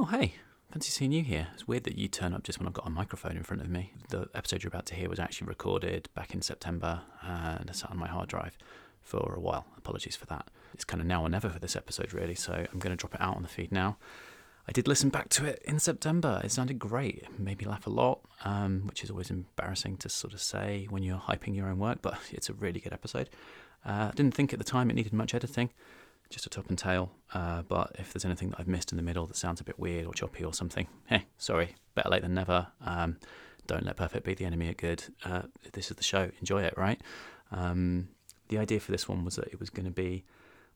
Oh, hey, fancy seeing you here. It's weird that you turn up just when I've got a microphone in front of me. The episode you're about to hear was actually recorded back in September and it's on my hard drive for a while. Apologies for that. It's kind of now or never for this episode, really, so I'm going to drop it out on the feed now. I did listen back to it in September. It sounded great. It made me laugh a lot, um, which is always embarrassing to sort of say when you're hyping your own work, but it's a really good episode. Uh, I didn't think at the time it needed much editing, just a top and tail. Uh, but if there's anything that I've missed in the middle that sounds a bit weird or choppy or something, hey, sorry, better late than never. Um, don't let perfect be the enemy of good. Uh, this is the show. Enjoy it, right? Um, the idea for this one was that it was going to be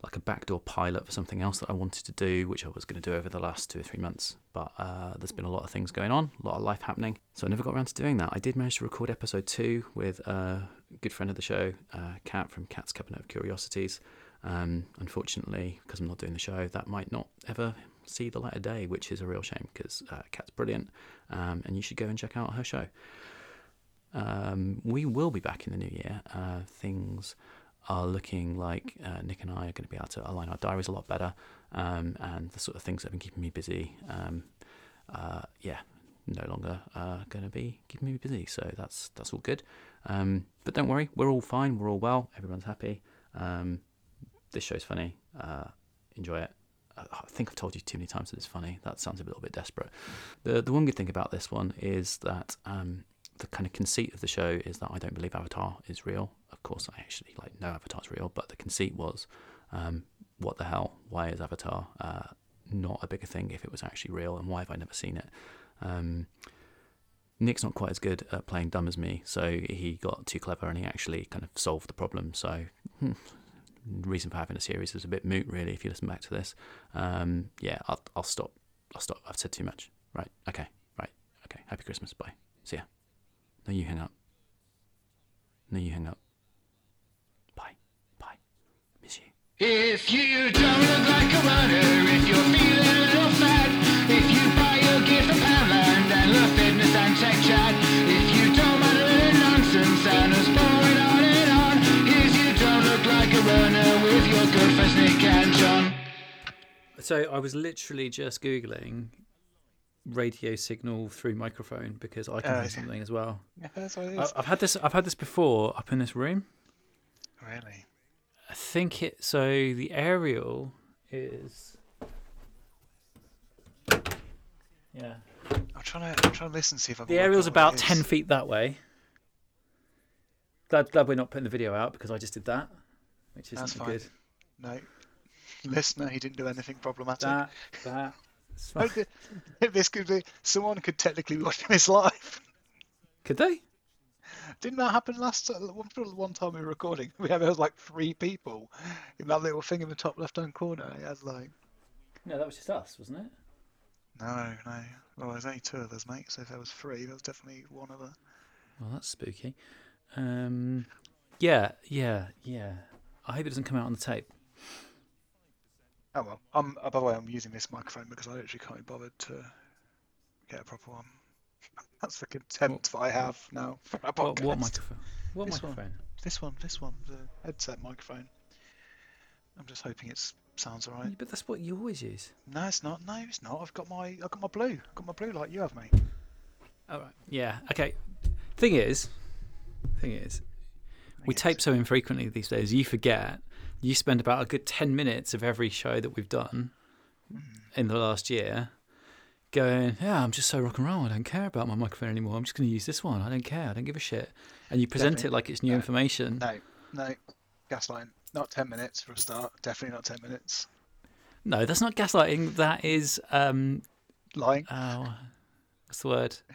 like a backdoor pilot for something else that I wanted to do, which I was going to do over the last two or three months. But uh, there's been a lot of things going on, a lot of life happening. So I never got around to doing that. I did manage to record episode two with a good friend of the show, uh, Kat from Kat's Cabinet of Curiosities. Um, unfortunately, because I'm not doing the show, that might not ever see the light of day, which is a real shame because uh, Kat's brilliant um, and you should go and check out her show. Um, we will be back in the new year. Uh, things are looking like uh, Nick and I are going to be able to align our diaries a lot better, um, and the sort of things that have been keeping me busy, um, uh, yeah, no longer uh, going to be keeping me busy. So that's that's all good. Um, but don't worry, we're all fine. We're all well. Everyone's happy. This show's funny. Uh, enjoy it. I think I've told you too many times that it's funny. That sounds a little bit desperate. The the one good thing about this one is that um, the kind of conceit of the show is that I don't believe Avatar is real. Of course, I actually like know Avatar's real, but the conceit was, um, what the hell? Why is Avatar uh, not a bigger thing if it was actually real, and why have I never seen it? Um, Nick's not quite as good at playing dumb as me, so he got too clever and he actually kind of solved the problem. So, hmm, reason for having a series is a bit moot, really. If you listen back to this, um, yeah, I'll, I'll stop. I'll stop. I've said too much. Right. Okay. Right. Okay. Happy Christmas. Bye. See ya. No, you hang up. No, you hang up. Bye. Bye. Miss you. If you don't look like a runner, if you're feeling a little fat, if you buy your gear So I was literally just googling radio signal through microphone because I can Oh, hear something as well. Yeah, that's what it I, I've had this. I've had this before up in this room. Really? I think it. So the aerial is. Yeah. I'm trying to I'm trying to listen see if I can The aerial's about ten feet that way. Glad, glad we're not putting the video out because I just did that, which isn't That's fine. good. No. Listener, he didn't do anything problematic. That that. it's fine. th- this could be someone could technically be watching this live. Could they? Didn't that happen last one, time we were recording? We had like three people in that little thing in the top left hand corner. It had like No, that was just us, wasn't it? no, no. Well, there's only two of us, mate. So if there was three, there was definitely one other. Well, that's spooky. Um, yeah, yeah, yeah. I hope it doesn't come out on the tape. Oh well. I'm uh, by the way, I'm using this microphone because I literally can't be bothered to get a proper one. That's the contempt that I have now for a podcast. what microphone? What This one. microphone? This one, this one, the headset microphone. I'm just hoping it sounds alright. Yeah, But that's what you always use. No, it's not. No, it's not. I've got my, I've got my blue. I've got my blue like you have, mate. All right. Yeah. Okay. Thing is, thing is, we tape so infrequently these days. You forget. You spend about a good ten minutes of every show that we've done in the last year, going, "Yeah, I'm just so rock and roll. I don't care about my microphone anymore. I'm just going to use this one. I don't care. I don't give a shit." And you present it like it's new No. information. No, no, gaslighting. Not ten minutes for a start. Definitely not ten minutes. No, that's not gaslighting. That is um, Lying. Oh, what's the word?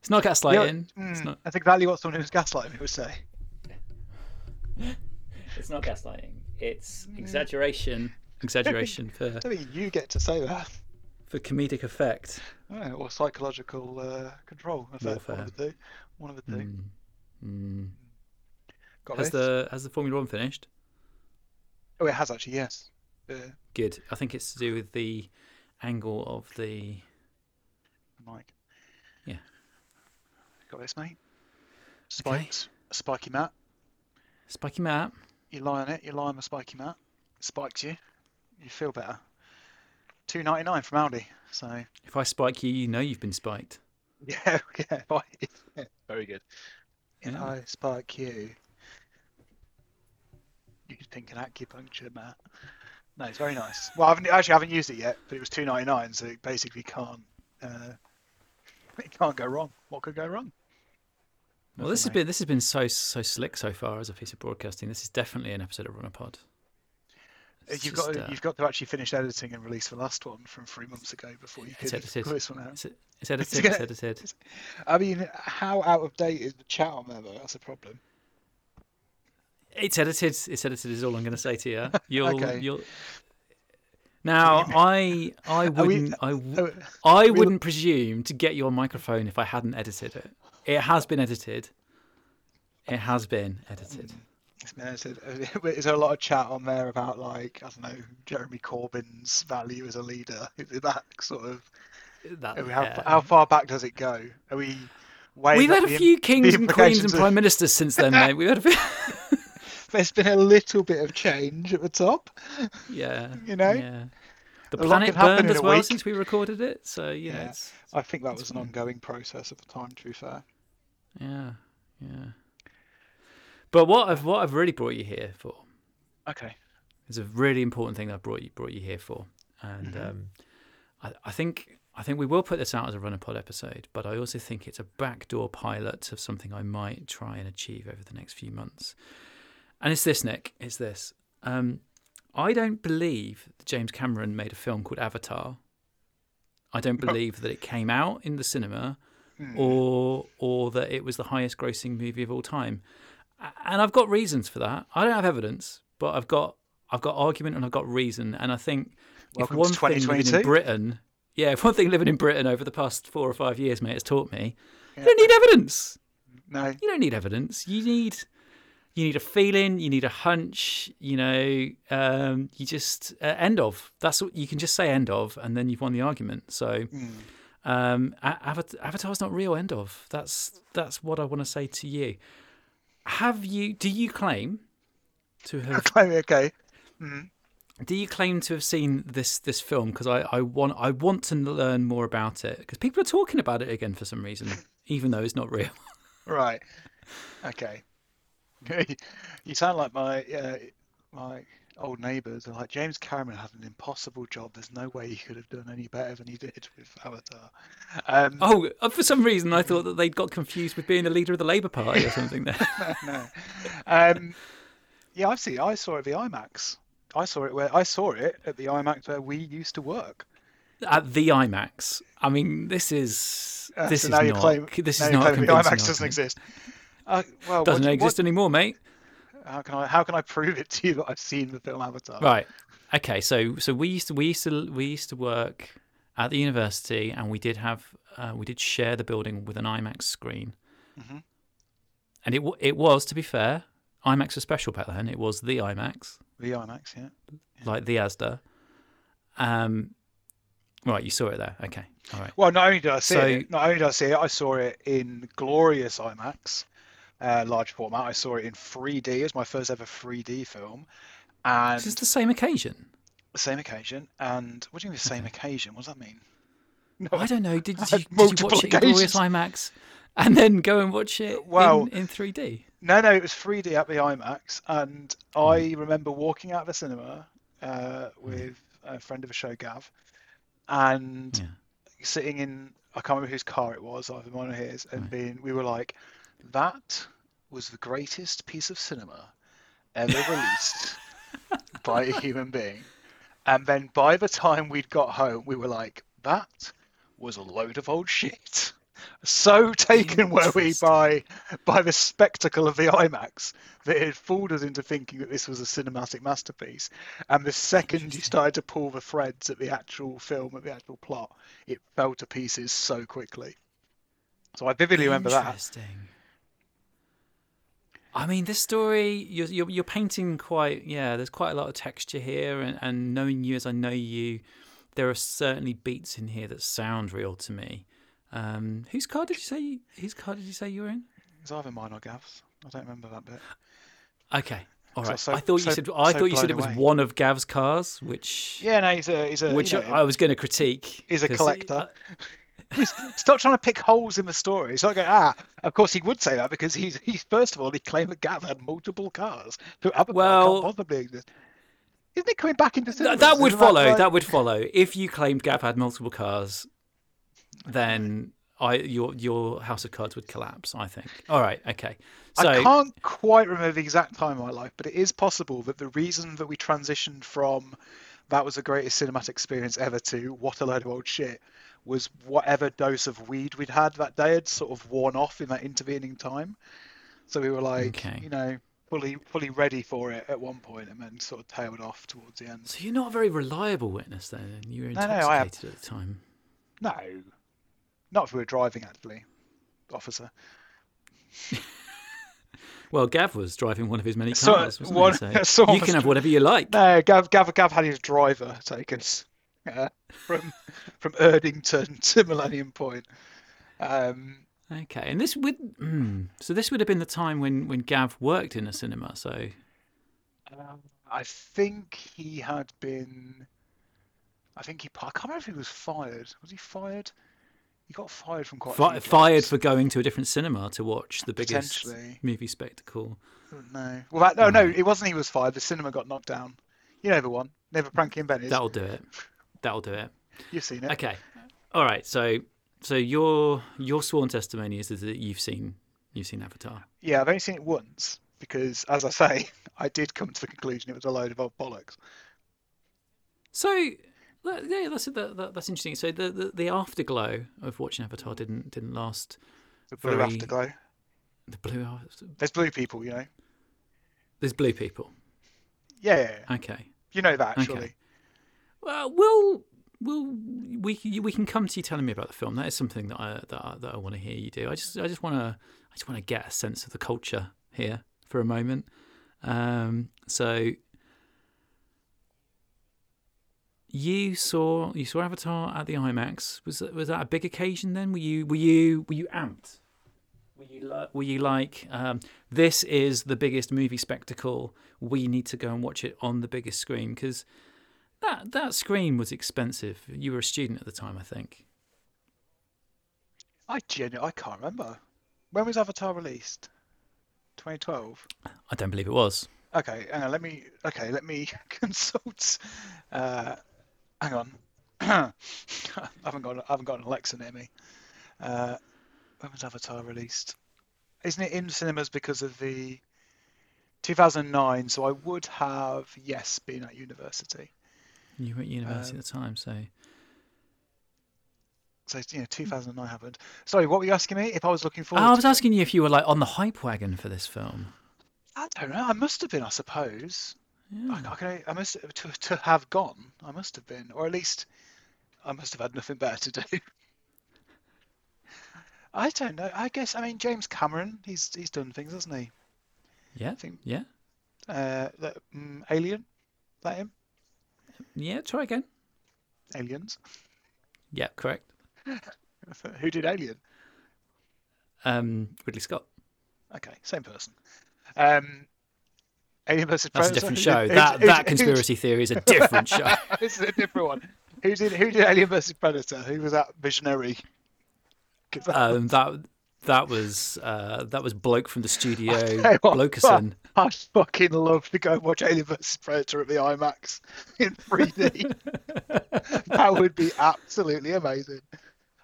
It's not gaslighting. It's Mm, not. That's exactly what someone who's gaslighting would say. It's not gaslighting. It's exaggeration. Exaggeration for I think you get to say that. for comedic effect. Oh, or psychological uh, control. Effect. One Warfare. of the two. One of the two. Mm. Mm. Got Has this? the has the Formula One finished? Oh, it has actually. Yes. Uh, Good. I think it's to do with the angle of the. mic. Yeah. Got this, mate. Okay. Spikes. A spiky mat. Spiky mat. You lie on it. You lie on the spiky mat. It spikes you. You feel better. two ninety nine from Aldi. So If I spike you, you know you've been spiked. yeah, yeah, right. yeah, very good. If Yeah. I spike you, you could think an acupuncture, mat. No, it's very nice. Well, I haven't actually I haven't used it yet, but it was two ninety nine, so it basically can't. Uh, it can't go wrong. What could go wrong? Well, this has been this has been so so slick so far as a piece of broadcasting. This is definitely an episode of Runner Pod. Uh, It's You've just, got to, uh, you've got to actually finish editing and release the last one from three months ago before you It's could put this one out. It's, it's edited. gonna- It's edited. I mean, how out of date is the chat on there though? That's a problem. It's edited. It's edited. Is all I'm going to say to you. You'll. Okay. You'll. Now, I I wouldn't I, w- Oh, I wouldn't presume to get your microphone if I hadn't edited it. It has been edited. It has been edited. it's been edited. Is there a lot of chat on there about like I don't know Jeremy Corbyn's value as a leader? Is that sort of That, how, yeah. how far back does it go? Are we? We've had a the im- few kings and queens and of- prime ministers since then, mate. We've had a few. There's been a little bit of change at the top. yeah. You know? Yeah. The A planet burned as well week. since we recorded it, so Yeah. it's I think that was an ongoing process at the time. To be fair. Yeah, yeah. But what I've what I've really brought you here for Okay. is a really important thing that I brought you brought you here for, and Mhm. um, I, I think I think we will put this out as a runner pod episode, but I also think it's a backdoor pilot of something I might try and achieve over the next few months. And it's this, Nick. It's this. Um, I don't believe that James Cameron made a film called Avatar. I don't believe that it came out in the cinema Hmm. or or that it was the highest grossing movie of all time. And I've got reasons for that. I don't have evidence, but I've got I've got argument and I've got reason. And I think Welcome if one thing living in Britain, yeah, if one thing living in Britain over the past four or five years, mate, has taught me, Yeah. you don't need evidence. No. You don't need evidence. You need you need a feeling. You need a hunch. You know, um, you just uh, end of. That's what you can just say end of, and then you've won the argument. So. Hmm. Um, Avatar, Avatar's not real. End of. That's that's what I want to say to you. Have you? Do you claim to have? claim okay. Mhm. do you claim to have seen this this film? Because I, I want I want to learn more about it. Because people are talking about it again for some reason, even though it's not real. Right. Okay. you sound like my uh, my old neighbours. They're like James Cameron had an impossible job. There's no way he could have done any better than he did with Avatar. Um, Oh, uh, for some reason I thought that they'd got confused with being a leader of the Labour Party or something. There. no. Um, yeah, I've seen. I saw it at the IMAX. I saw it where I saw it at the IMAX where we used to work. At the IMAX. I mean, this is Uh, this so is now not. claim, this is not a the IMAX doesn't exist. Uh, well, Doesn't what, exist anymore, mate. How can I how can I prove it to you that I've seen the film Avatar? Right. Okay. So so we used to we used to we used to work at the university, and we did have uh, we did share the building with an IMAX screen, Mhm. and it it was to be fair, IMAX was special back then. It was the IMAX, The IMAX, yeah. like the ASDA. Um. Right. You saw it there. Okay. All right. Well, not only did I see So- it, not only did I see it, I saw it in glorious IMAX, uh, large format. I saw it in 3D. It was my first ever 3D film, and This is the same occasion. the same occasion. And what do you mean the same occasion? What does that mean? No, I don't know. Did, did, you, did you multiple watch it in glorious. IMAX, and then go and watch it Well- in, in 3D? No, no, it was 3D at the IMAX, and I Hmm. remember walking out of the cinema uh, with a friend of the show, Gav, and Yeah. sitting in I can't remember whose car it was, either mine or his, and Right. being we were like, that was the greatest piece of cinema ever released by a human being. And then by the time we'd got home, we were like, that was a load of old shit. So taken were we by by the spectacle of the IMAX that it fooled us into thinking that this was a cinematic masterpiece. And the second you started to pull the threads at the actual film, at the actual plot, it fell to pieces so quickly. So I vividly remember that. I mean, this story you're, you're you're painting quite yeah. There's quite a lot of texture here, and, and knowing you as I know you, there are certainly beats in here that sound real to me. Um, whose car did you say? Whose car did you say you were in? It's either mine or Gav's. I don't remember that bit. Okay, All right. I so- I thought you so- said I so thought you said it was away. one of Gav's cars, which Yeah, no, he's a he's a which you know, I was going to critique. he's a collector. I- Stop trying to pick holes in the story. It's like, ah, of course he would say that because he's he's first of all he claimed that Gav had multiple cars. So Avatar Well- can't possibly exist. Isn't it coming back into cinemas? that would Isn't follow. like- That would follow. If you claimed Gav had multiple cars, then I your your House of Cards would collapse. I think. All right. Okay. So I can't quite remember the exact time in my life, but it is possible that the reason that we transitioned from that was the greatest cinematic experience ever to what a load of old shit was whatever dose of weed we'd had that day had sort of worn off in that intervening time. So we were like, Okay. you know, fully fully ready for it at one point, and then sort of tailed off towards the end. So you're not a very reliable witness then. You were No, no, intoxicated at the time. No, not if we were driving actually, officer. Well, Gav was driving one of his many So- cars. wasn't one-? So you can have whatever you like. No, Gav, Gav, Gav had his driver take us uh, from from Erdington to Millennium Point. Um, Okay, and this would mm, so this would have been the time when when Gav worked in a cinema. So I think he had been. I think he. I can't remember if he was fired. Was he fired? He got fired from quite. a fi- few fired jobs. for going to a different cinema to watch the biggest movie spectacle. No. Well, that, no, no. It wasn't. He was fired. The cinema got knocked down. You know the one. Never Frankie and Benny's. That'll do it. That'll do it. You've seen it. Okay. All right. So so your your sworn testimony is that you've seen you've seen Avatar. Yeah, I've only seen it once because, as I say, I did come to the conclusion it was a load of old bollocks. So yeah, that's that, that, that's interesting. So the, the the afterglow of watching Avatar didn't didn't last. The blue Very- afterglow. The blue. There's blue people, you know. There's blue people. Yeah. Okay. you know that Okay. surely. Well, we'll we'll we we can come to you telling me about the film. That is something that I that that I want to hear you do. I just I just want to I just want to get a sense of the culture here for a moment. Um, so you saw you saw Avatar at the IMAX. Was that, was that a big occasion then? Were you were you were you amped? Were you li- were you like um, this is the biggest movie spectacle? We need to go and watch it on the biggest screen because that that screen was expensive. You were a student at the time, I think. I genuinely I can't remember. When was Avatar released? 2012. I don't believe it was. Okay, hang on. Let me. Okay, let me consult. Uh, hang on. I haven't got. I haven't got an Alexa near me. Uh, when was Avatar released? Isn't it in cinemas because of the 2009? So I would have yes been at university. You were at university Um, at the time, so So you know 2009 happened. Sorry, what were you asking me? If I was looking forward? I was to it? asking you if you were like on the hype wagon for this film. I don't know. I must have been. I suppose. Yeah. I, I, can, I must to to have gone. I must have been, or at least I must have had nothing better to do. I don't know. I guess I mean James Cameron. He's he's done things, hasn't he? Yeah, I think- yeah, Uh, that, mm, Alien. That him? Yeah. Try again. Aliens. Yeah, correct. Who did Alien? Um, Ridley Scott. Okay, same person. Um, Alien versus That's a different show. did- That who's- that who's- conspiracy theory is a different show. this is a different one. Who did who did Alien versus Predator? Who was that visionary? that- Um, that that was uh, that was bloke from the studio, Blokerson. I'd fucking love to go watch Alien vs Predator at the IMAX in 3D. that would be absolutely amazing.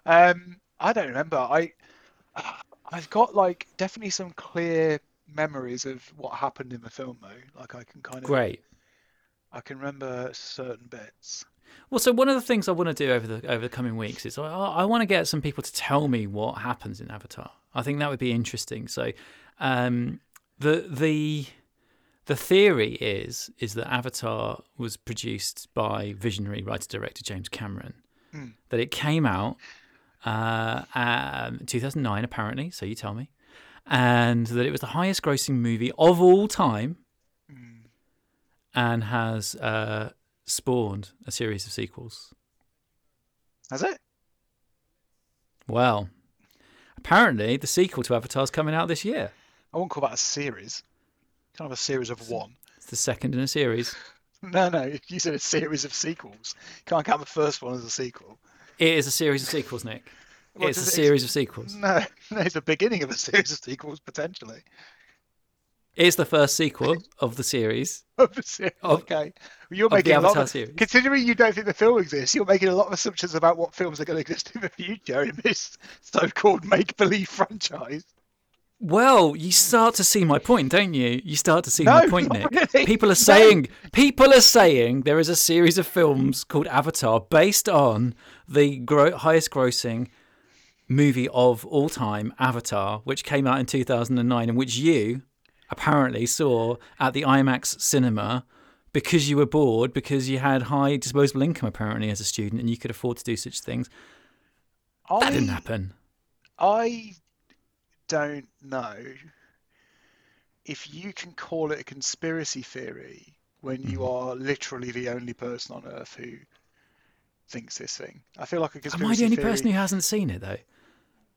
Um, I don't remember. I I've got like definitely some clear memories of what happened in the film though. Like I can kind of Great. I can remember certain bits. Well, so one of the things I want to do over the over the coming weeks is I, I want to get some people to tell me what happens in Avatar. I think that would be interesting. So, um, the the the theory is is that Avatar was produced by visionary writer director James Cameron. Hmm. That it came out uh, um, 2009 apparently. So you tell me, and that it was the highest grossing movie of all time, Hmm. and has uh, spawned a series of sequels. Has it? Well, apparently the sequel to Avatar's coming out this year. I won't call that a series. Kind of a series of one. It's the second in a series. No, no, you said a series of sequels. Can't count the first one as a sequel. It is a series of sequels, Nick. What it's a series of sequels. No, no, it's the beginning of a series of sequels potentially. It's the first sequel of the series. Of a series. Of- okay, well, you're the making a lot of, series. Considering you don't think the film exists, you're making a lot of assumptions about what films are going to exist in the future in this so-called make-believe franchise. Well, you start to see my point, don't you? You start to see my No, point, not Nick. really. People are saying people are saying there is a series of films called Avatar based on the gro- highest grossing movie of all time, Avatar, which came out in 2009 and which you apparently saw at the IMAX cinema because you were bored because you had high disposable income apparently as a student and you could afford to do such things. That didn't happen. I don't know if you can call it a conspiracy theory when you Mm-hmm. are literally the only person on Earth who thinks this thing. I feel like a conspiracy Am I the only theory... person who hasn't seen it though?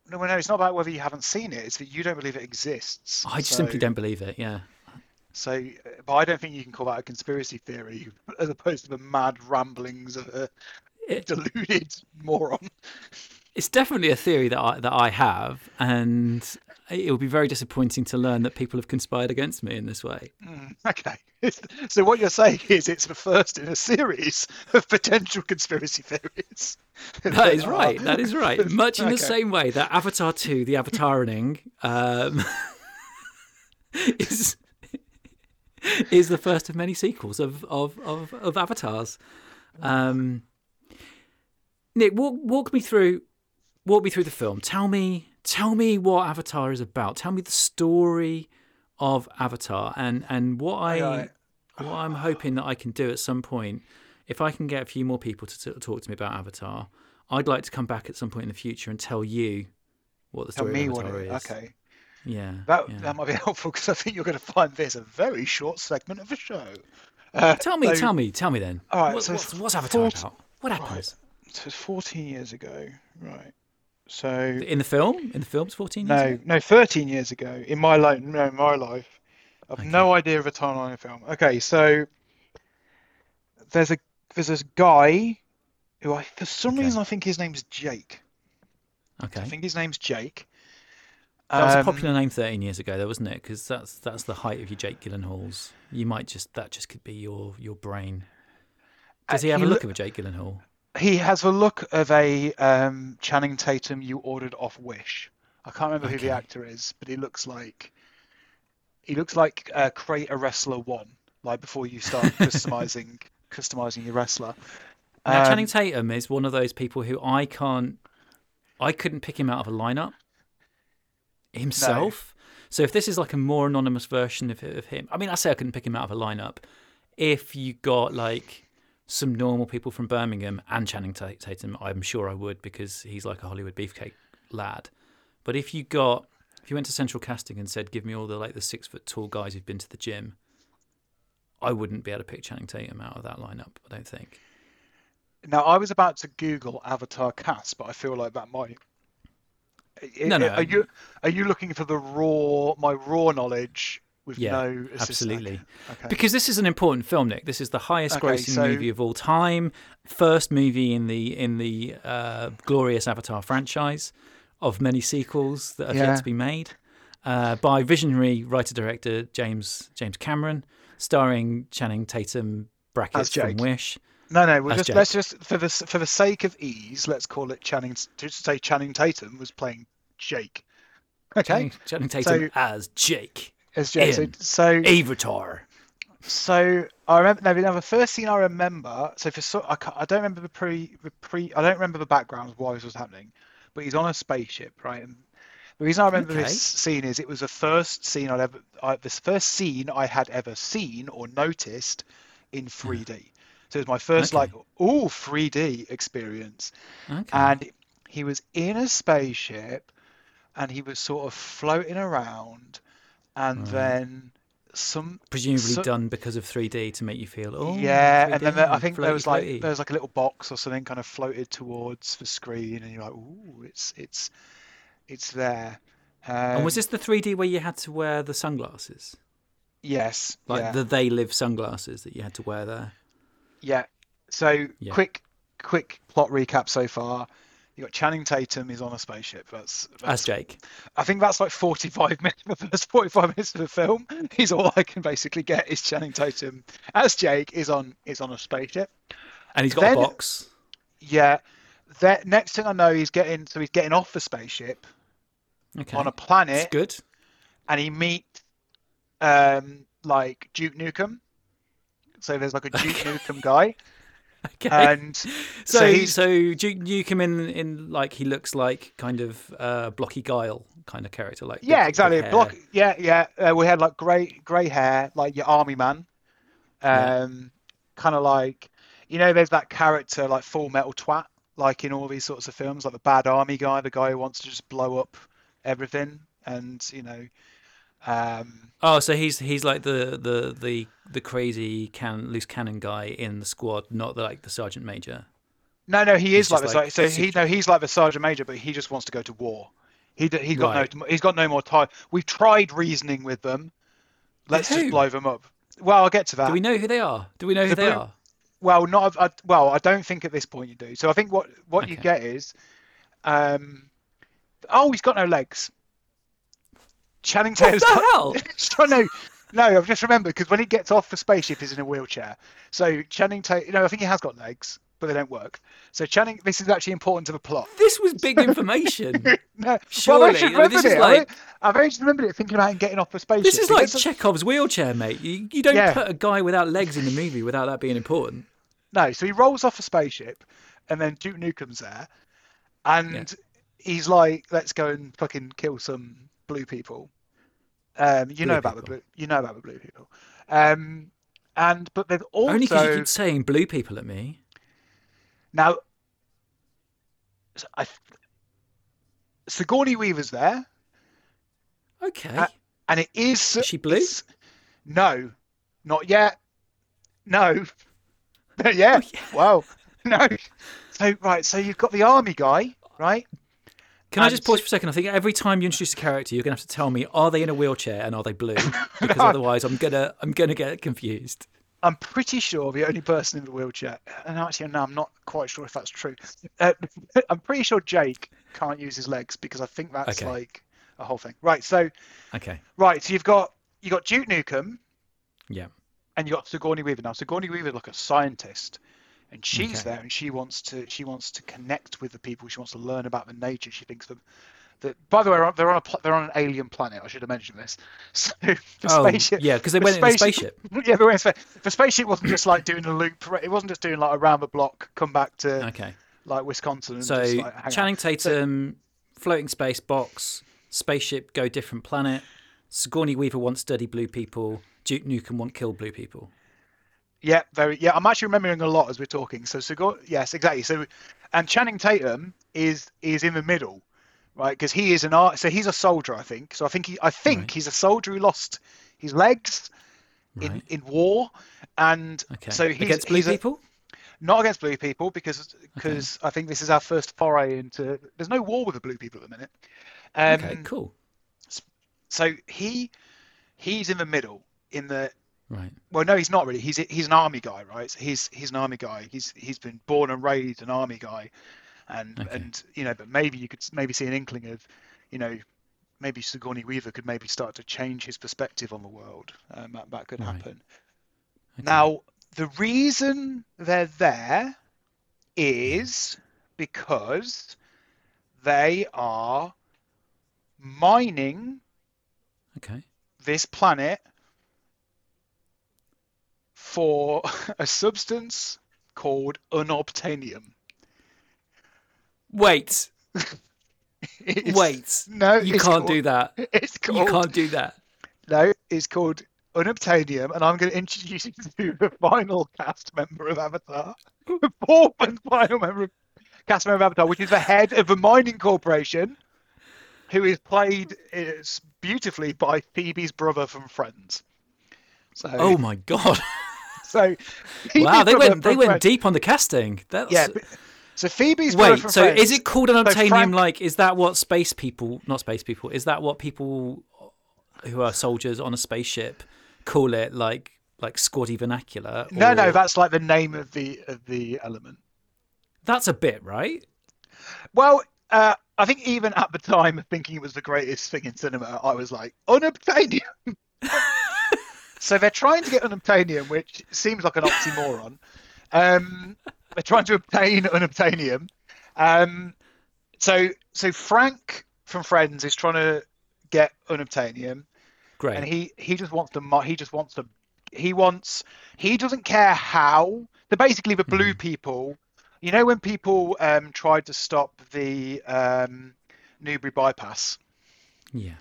No, no, it's not about whether you haven't seen it. It's that you don't believe it exists. I just So- simply don't believe it. Yeah. So, but I don't think you can call that a conspiracy theory as opposed to the mad ramblings of a It- deluded moron. It's definitely a theory that I that I have, and it would be very disappointing to learn that people have conspired against me in this way. Mm, okay. So what you're saying is it's the first in a series of potential conspiracy theories. That is right. That is right. Much in the same way that Avatar Two: The Avataring um, is is the first of many sequels of of of, of avatars. Um, Nick, walk walk me through walk me through the film. Tell me tell me what Avatar is about. Tell me the story of Avatar and and what I Alright. what I'm hoping that I can do at some point. If I can get a few more people to t- talk to me about Avatar, I'd like to come back at some point in the future and tell you what the Tell story me of what Avatar it is. Okay. Yeah. That yeah. that might be helpful because I think you're going to find this a very short segment of the show. Uh, Tell me, so- tell me, tell me then. All right, What- so what's, what's Avatar fort- about? What happens So it's 14 years ago, right? So in the film? In the film's fourteen years. no, ago? no, 13 years ago in my life. No, in my life, I've no idea of a timeline of film. Okay, so there's a there's this guy who I for some Okay. reason I think his name's Jake. Okay. I think his name's Jake. That was a Um, popular name 13 years ago, though, wasn't it? Because that's that's the height of your Jake Gyllenhaals. You might just that just could be your your brain. Does he Uh, have he a loo- look of a Jake Gyllenhaal? He has a look of a um, Channing Tatum you ordered off Wish. I can't remember who the actor is, but he looks like he looks like uh, create a wrestler one, like before you start customizing customizing your wrestler. Now, Um, Channing Tatum is one of those people who I can't, I couldn't pick him out of a lineup himself. So if this is like a more anonymous version of, of him, I mean, I say I couldn't pick him out of a lineup. If you got like some normal people from Birmingham and Channing Tatum, I'm sure I would because he's like a Hollywood beefcake lad. But if you got, if you went to Central Casting and said, "Give me all the like the six foot tall guys who've been to the gym," I wouldn't be able to pick Channing Tatum out of that lineup. I don't think. Now I was about to Google Avatar cast, but I feel like that might. No, no. Are you are you looking for the raw my raw knowledge with Yeah, no absolutely. Okay. Because this is an important film, Nick. This is the highest Okay, grossing so- movie of all time. First movie in the in the uh, glorious Avatar franchise of many sequels that have Yeah. yet to be made. Uh, by visionary writer director James James Cameron, starring Channing Tatum brackets from Wish. No, no. We'll just Jake. let's just for the for the sake of ease, let's call it Channing. To say Channing Tatum was playing Jake. Okay, Channing, Channing Tatum So- as Jake. As Jake. So, so Avatar. So I remember no, now the first scene I remember. So for so I, I don't remember the pre the pre I don't remember the background of why this was happening, but he's on a spaceship, right? And the reason I remember Okay. this scene is it was the first scene I'd ever I, this first scene I had ever seen or noticed in 3D. So it was my first Okay. like all 3D experience, Okay. and he was in a spaceship, and he was sort of floating around, and Right. then some Presumably so- done because of 3D to make you feel, oh, yeah, and then 3D, there, I think there was like floaty." there was like a little box or something kind of floated towards the screen, and you're like, ooh, it's it's it's there. Um, And was this the 3D where you had to wear the sunglasses? Yes. like yeah. the they live sunglasses that you had to wear there. Yeah. So Yeah. quick, quick plot recap so far. You got Channing Tatum is on a spaceship. That's, As that's Jake. I think that's like 45 minutes. The first 45 minutes of the film is all I can basically get is Channing Tatum as Jake is on is on a spaceship. And he's got Then- a box. Yeah. That next thing I know, he's getting so he's getting off the spaceship Okay. on a That's planet, good. and he meets um like Duke Nukem. So there's like a Duke Nukem guy, Okay. and so so he's- so Duke Nukem in in like he looks like kind of uh blocky guile kind of character like Yeah, big exactly. Block. Yeah, yeah. Uh, we had like grey, grey hair, like your army man. Yeah. Um, kind of like, you know, there's that character like Full Metal Twat, like in all these sorts of films, like the bad army guy, the guy who wants to just blow up everything, and you know, um, Oh, so he's he's like the the the the crazy can loose cannon guy in the squad, not the, like the sergeant major. no, no, he is like the like so he no, he's like the sergeant major, but he just wants to go to war. He he got right. no he's got no more time. We've tried reasoning with them. Let's just blow them up. Well, I'll get to that. Do we know who they are? Do we know who The they blue- are? Well, not I, well. I don't think at this point you do. So I think what what you get is, um, oh, he's got no legs. Channing What the hell? so no, no. I've just remembered because when he gets off the spaceship, he's in a wheelchair. So Channing Tatum, you know, I think he has got legs, but they don't work. So Channing, this is actually important to the plot. This was big information. No, well, Surely, I've just I mean, remembered this is it. like- I've just remembered it thinking about him getting off the spaceship. this is like Chekhov's wheelchair, mate. You, you don't Yeah. put a guy without legs in the movie without that being important. No, so he rolls off a spaceship, and then Duke Nukem's there, and Yeah. he's like, "Let's go and fucking kill some blue people." Um, you Blue know about the blue, you know about the blue people. Um, and but they've also Only because you keep saying blue people at me. now. so I, Sigourney Weaver's there, Okay. Uh, and it is. Is she blue? No, not yet. No, yeah. Wow. No. So right, so you've got the army guy, right? Can I just pause for a second? I think every time you introduce a character, you're gonna have to tell me are they in a wheelchair and are they blue? Because otherwise, I'm gonna I'm gonna get confused. I'm pretty sure the only person in the wheelchair, and actually, no, I'm not quite sure if that's true. Uh, I'm pretty sure Jake can't use his legs because I think that's Okay. like a whole thing. Right. So, Okay. right. So you've got you got Duke Nukem Yeah. and you got Sigourney Weaver. Now Sigourney Weaver like a scientist, and she's Okay. there and she wants to she wants to connect with the people. She wants to learn about the nature. She thinks that. That, by the way, they're on a they're on an alien planet. I should have mentioned this. So the Oh, spaceship, yeah, because they the went in a spaceship. Yeah, they went in space. The spaceship wasn't just like doing a loop. It wasn't just doing like around the block, come back to Okay. like Wisconsin. And So just, like, Channing out. Tatum, floating space box, spaceship go different planet. Sigourney Weaver wants dirty blue people. Duke Nukem want kill blue people. Yeah, very. Yeah, I'm actually remembering a lot as we're talking. So Sigour, yes, exactly. So, and Channing Tatum is is in the middle, right? Because he is an art. So he's a soldier, I think. So I think he, I think Right. he's a soldier who lost his legs in Right. in war, and Okay. so he's Against blue he's a- people? not against blue people because because I think this is our first foray into. There's no war with the blue people at the minute. Um, okay, cool. So he he's in the middle in the Right. well no he's not really he's he's an army guy right so he's he's an army guy he's he's been born and raised an army guy and Okay. and you know but maybe you could maybe see an inkling of you know maybe Sigourney Weaver could maybe start to change his perspective on the world um, that, that could Right. happen Okay. now the reason they're there is because they are mining Okay. this planet for a substance called unobtainium. Wait. Wait. no, You can't called- do that. It's called You can't do that. no, it's called unobtainium, and I'm going to introduce you to the final cast member of Avatar, the fourth and final member of cast member of Avatar, which is the head of the mining corporation, who is played beautifully by Phoebe's brother from Friends. So, Oh my god. so Phoebe's wow, they went they went deep on the casting. That's Yeah. but- So Phoebe's Wait, from so is it called an so? Frank- like, is that what space people, not space people, is that what people who are soldiers on a spaceship call it like like squaddy vernacular. No, no, that's like the name of the of the element. that's a bit right. Well, uh, I think even at the time of thinking it was the greatest thing in cinema, I was like, unobtainium. so they're trying to get unobtainium, which seems like an oxymoron. Um, they're trying to obtain unobtainium. Um, so so Frank from Friends is trying to get unobtainium, Great. and he he just wants to he just wants to he wants he doesn't care how. They're basically the blue people. You know when people um, tried to stop the um, Newbury bypass. yeah.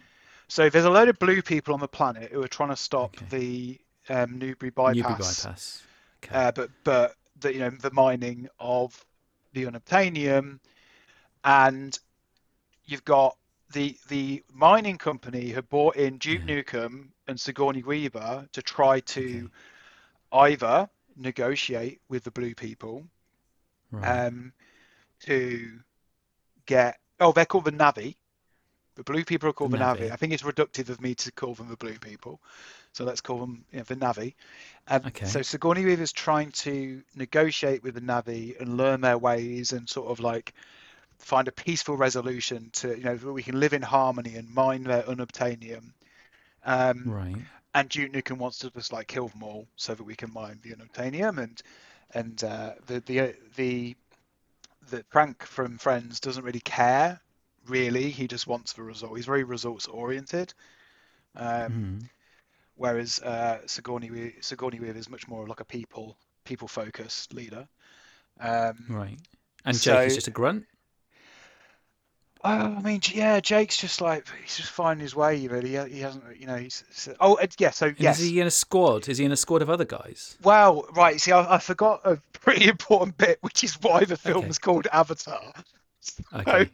So there's a load of blue people on the planet who are trying to stop Okay. the um, Newbury bypass. Newbury bypass. Okay. Uh, but but the you know the mining of the unobtainium, and you've got the the mining company who bought in Duke Nukem and Sigourney Weaver to try to either negotiate with the blue people right. um, to get oh they're called the Na'vi. The blue people are called the Na'vi. Na'vi. I think it's reductive of me to call them the blue people, so let's call them you know, the Na'vi. Um, Okay. So Sigourney Weaver's trying to negotiate with the Na'vi and learn their ways and sort of like find a peaceful resolution to you know we can live in harmony and mine their unobtainium. Um, right. and Duke Nukem wants to just like kill them all so that we can mine the unobtainium and and uh, the the the the Frank from Friends doesn't really care really he just wants the result he's very results oriented um, Hmm. whereas uh, Sigourney Wea- Sigourney Weaver is much more like a people people focused leader um, Right. And Jake is just a grunt. Oh, I mean, yeah, Jake's just like he's just finding his way. Really, he, he hasn't, you know. He's so- oh, uh, yeah. So And yes, Is he in a squad? Is he in a squad of other guys? Well, right. See, I, I forgot a pretty important bit, which is why the film Okay. called Avatar. Okay.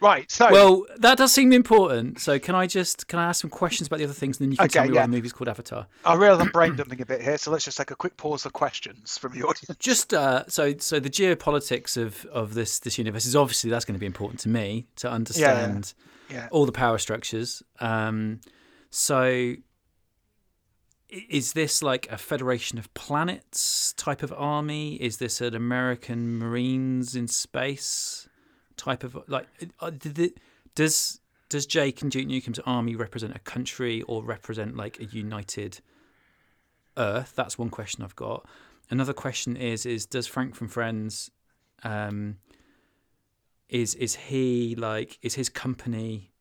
Right. So, Well, that does seem important. So can I just can I ask some questions about the other things, and then you can tell Okay, me why yeah. the movie's called Avatar? I realise I'm brain dumping a bit here, so let's just take a quick pause for questions from the audience. Just uh, so so the geopolitics of of this this universe is obviously that's going to be important to me to understand Yeah. all the power structures. Um, so is this like a federation of planets type of army? Is this an American Marines in space type of like? uh, did it- Does does Jake and Duke Nukem's army represent a country or represent like a united Earth? That's one question I've got. Another question is is does Frank from Friends um, is is he like is his company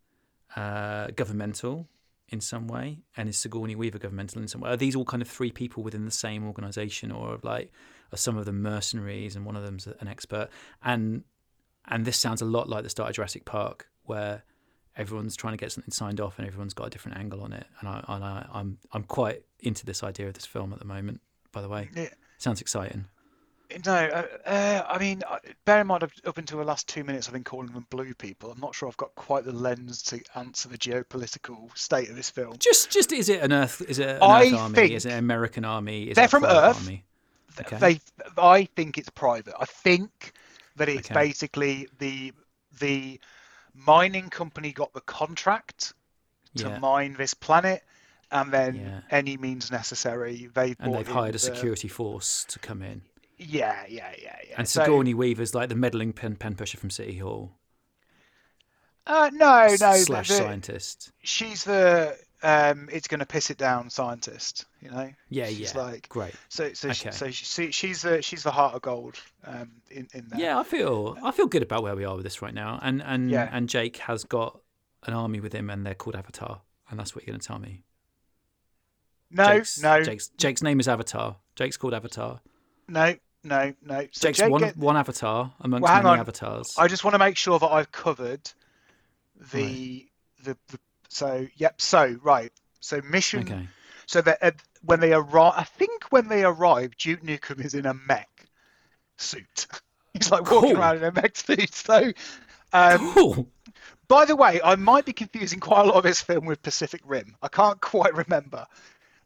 uh, governmental in some way, and is Sigourney Weaver governmental in some way? Are these all kind of three people within the same organization, or like are some of them mercenaries and one of them's an expert? And and this sounds a lot like the start of Jurassic Park, where everyone's trying to get something signed off and everyone's got a different angle on it. And I, and I I'm I'm quite into this idea of this film at the moment. By the way, Yeah. sounds exciting. No, uh, uh, I mean, uh, bear in mind, up- up until the last two minutes, I've been calling them blue people. I'm not sure I've got quite the lens to answer the geopolitical state of this film. Just, just is it an Earth? Is it an I Earth army? is it an American army? Is they're it from Earth. Army? Okay. They, I think it's private. I think that it's Okay. basically the the mining company got the contract to Yeah. mine this planet, and then Yeah. any means necessary they and they've hired a security force to come in. Yeah, yeah, yeah, yeah. And So- Sigourney Weaver's like the meddling pen, pen pusher from City Hall uh, no, no, slash the- scientist. she's the um, it's going to piss it down scientist. You know. Yeah, she's yeah. like Great. so so Okay. she, so she, she's the she's the heart of gold um, in in there. Yeah, I feel I feel good about where we are with this right now. And and Yeah. and Jake has got an army with him, and they're called Avatar. And that's what you're going to tell me. No, Jake's, no, Jake's Jake's name is Avatar. Jake's called Avatar. no, no, no. So Jake's Jake one get- one avatar amongst Well, many on. avatars. I just want to make sure that I've covered the the, the so yep. So right. So mission. Okay. So that uh, when they arrive, I think when they arrive, Duke Nukem is in a mech suit. He's like walking Cool. around in a mech suit. So, um, Cool. by the way, I might be confusing quite a lot of this film with Pacific Rim. I can't quite remember,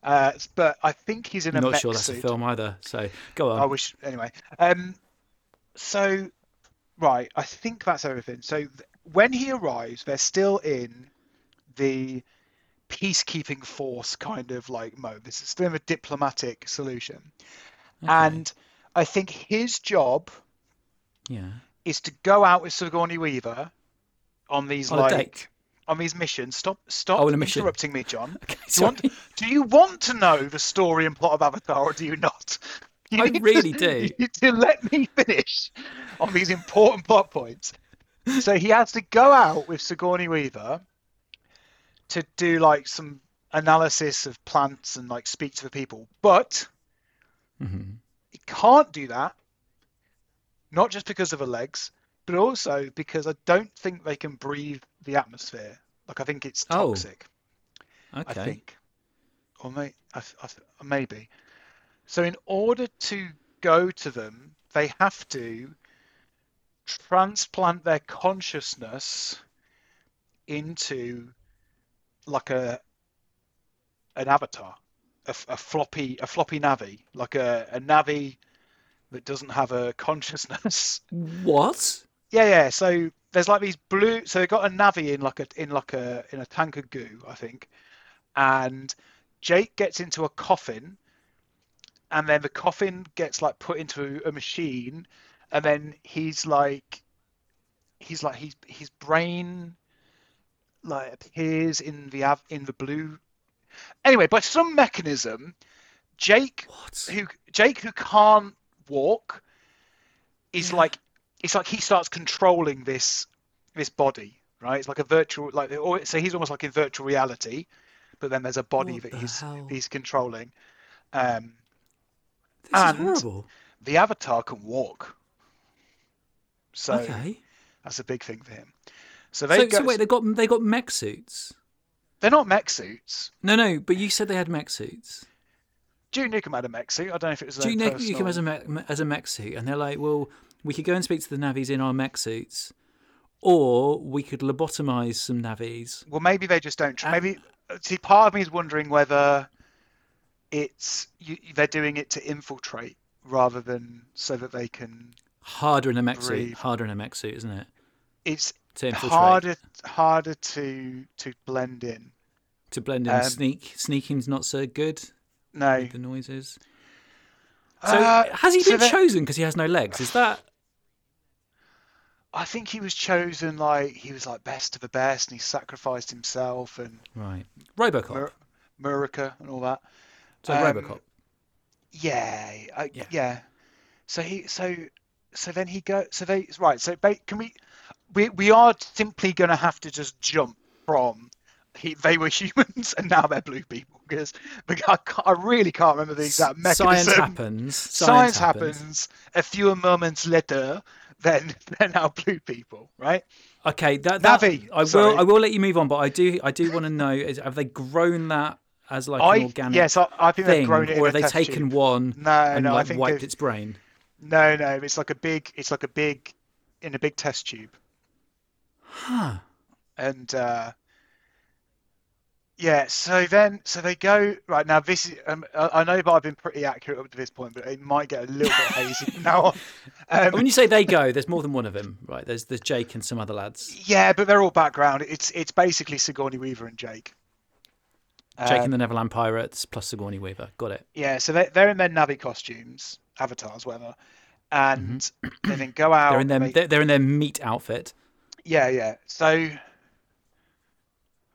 uh, but I think he's in a I'm not mech sure that's suit. a film either. So go on. I wish anyway. Um, so right, I think that's everything. So th- when he arrives, they're still in the peacekeeping force kind of like mode. This is still a diplomatic solution, Okay. and I think his job yeah. is to go out with Sigourney Weaver on these On like on these missions. Stop stop Oh, interrupting me, John. Okay, Do you, want, do you want to know the story and plot of Avatar, or do you not? You I need to- really do. To let me finish on these important plot points. So he has to go out with Sigourney Weaver to do like some analysis of plants and like speak to the people, but Mhm. he can't do that. Not just because of the legs, but also because I don't think they can breathe the atmosphere. Like I think it's toxic. Oh. toxic. Okay. I think, or may, I, I, maybe. So in order to go to them, they have to transplant their consciousness into like a an avatar, a floppy a floppy Na'vi, like a, a Na'vi that doesn't have a consciousness. What? Yeah, yeah. So there's like these blue. So they got a Na'vi in like a in like a in a tank of goo, I think. And Jake gets into a coffin, and then the coffin gets like put into a machine, and then he's like, he's like he's his brain like appears in the av- in the blue. Anyway, by some mechanism, Jake What? who Jake who can't walk is Yeah. like it's like he starts controlling this this body, right? It's like a virtual like or so he's almost like in virtual reality, but then there's a body What that he's hell? he's controlling. Um, This and- is horrible. the avatar can walk, so okay. that's a big thing for him. So, So they go, so wait, they got they got mech suits. they're not mech suits. No, no, but you said they had mech suits. Duke Nukem had a mech suit. I don't know if it was his Do own you, you personal- as a mech, as a mech suit, and they're like, well, we could go and speak to the Na'vis in our mech suits, or we could lobotomize some Na'vis. Well, maybe they just don't. Tr- Uh, maybe see, part of me is wondering whether it's you, they're doing it to infiltrate rather than so that they can. Harder in a mech suit. Harder in a mech suit, isn't it? It's To infiltrate, harder harder to to blend in. to blend in. um, sneak. Sneaking's not so good. No, The noises. So Uh, has he so been that- chosen because he has no legs? Is that I think he was chosen like he was like best of the best, and he sacrificed himself and right? RoboCop. Mur- Murica and all that. so um, RoboCop. Yeah, I, Yeah. yeah. So he, so, so then he go. So they, right. So ba- can we, we, we are simply going to have to just jump from he, they were humans and now they're blue people because because I, I really can't remember the exact mechanism. Science happens. Science happens. A few moments later, then they're now blue people, right? Okay, that, that Navi, I will. I will let you move on, but I do I do want to know is have they grown that as like I an organic yes, I, I think they've thing, grown it. in or have they taken tube. one No, and no, I think wiped they've- its brain? No, no, it's like a big. It's like a big, in a big test tube. Huh. and uh, yeah, so then so they go right now. This is um, I know, but I've been pretty accurate up to this point, but it might get a little bit hazy from now on. Um, when you say they go, there's more than one of them, right? There's there's Jake and some other lads. yeah, but they're all background. It's it's basically Sigourney Weaver and Jake. Jake Um, and the Neverland Pirates plus Sigourney Weaver. Got it. yeah, so they they're in their Na'vi costumes, avatars, whatever, and they then go out. Mm-hmm. They're in their they- they're in their meat outfit. Yeah, yeah. So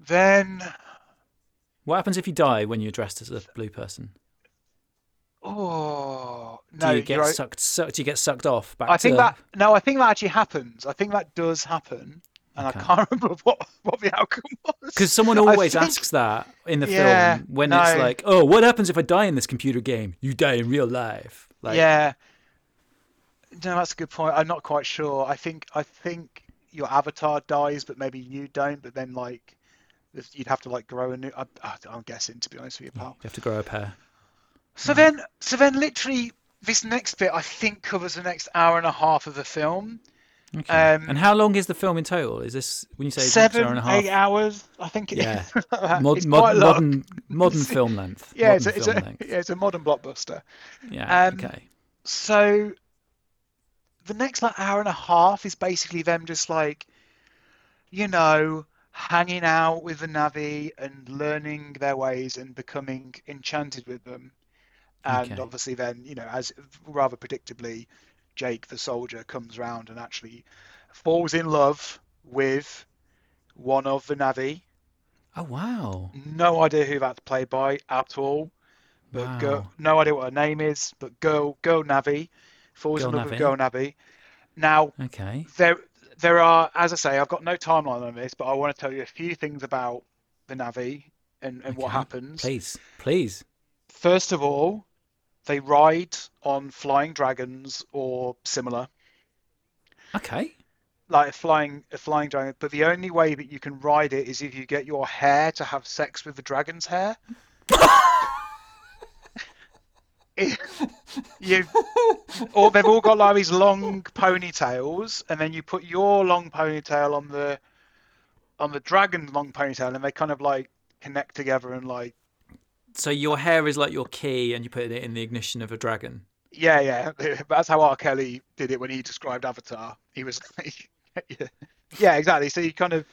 then, What happens if you die when you're dressed as a blue person? oh Do no, you get sucked? Sucked? Do you get sucked off? Back I think to, that no, I think that actually happens. I think that does happen, and Okay. I can't remember what what the outcome was. Because someone always think- asks that in the Yeah, film when it's like, "Oh, what happens if I die in this computer game? You die in real life." Like, yeah, no, that's a good point. I'm not quite sure. I think I think your avatar dies, but maybe you don't. But then like, you'd have to like grow a new. I, I'm guessing to be honest with you, Part. you have to grow a pair. So then, so then, literally, this next bit I think covers the next hour and a half of the film. Okay. Um, and how long is the film in total? Is this when you say Seven, hour and a half? eight hours, I think it Yeah. is. Mod, mod, modern modern film length. Yeah, modern it's a, it's, a, length. yeah, it's a modern blockbuster. Yeah. um, okay. So the next like hour and a half is basically them just like, you know, hanging out with the Na'vi and learning their ways and becoming enchanted with them. And Okay. obviously, then you know, as rather predictably, Jake the soldier comes round and actually falls in love with one of the Na'vi. Oh wow. No idea who that's played by at all. But Wow. girl, no idea what her name is. But girl, girl Na'vi falls Girl in love Na'vi. with girl Na'vi. Now Okay. there, there are, as I say, I've got no timeline on this, but I want to tell you a few things about the Na'vi and, and what happens. Please, please. First of all, they ride on flying dragons or similar, Okay. like a flying a flying dragon. But the only way that you can ride it is if you get your hair to have sex with the dragon's hair. you or they've all got like these long ponytails, and then you put your long ponytail on the on the dragon's long ponytail, and they kind of like connect together and like So your hair is like your key, and you put it in the ignition of a dragon. yeah, yeah. That's how R. Kelly did it when he described Avatar. He was like, yeah, yeah, exactly. So you kind of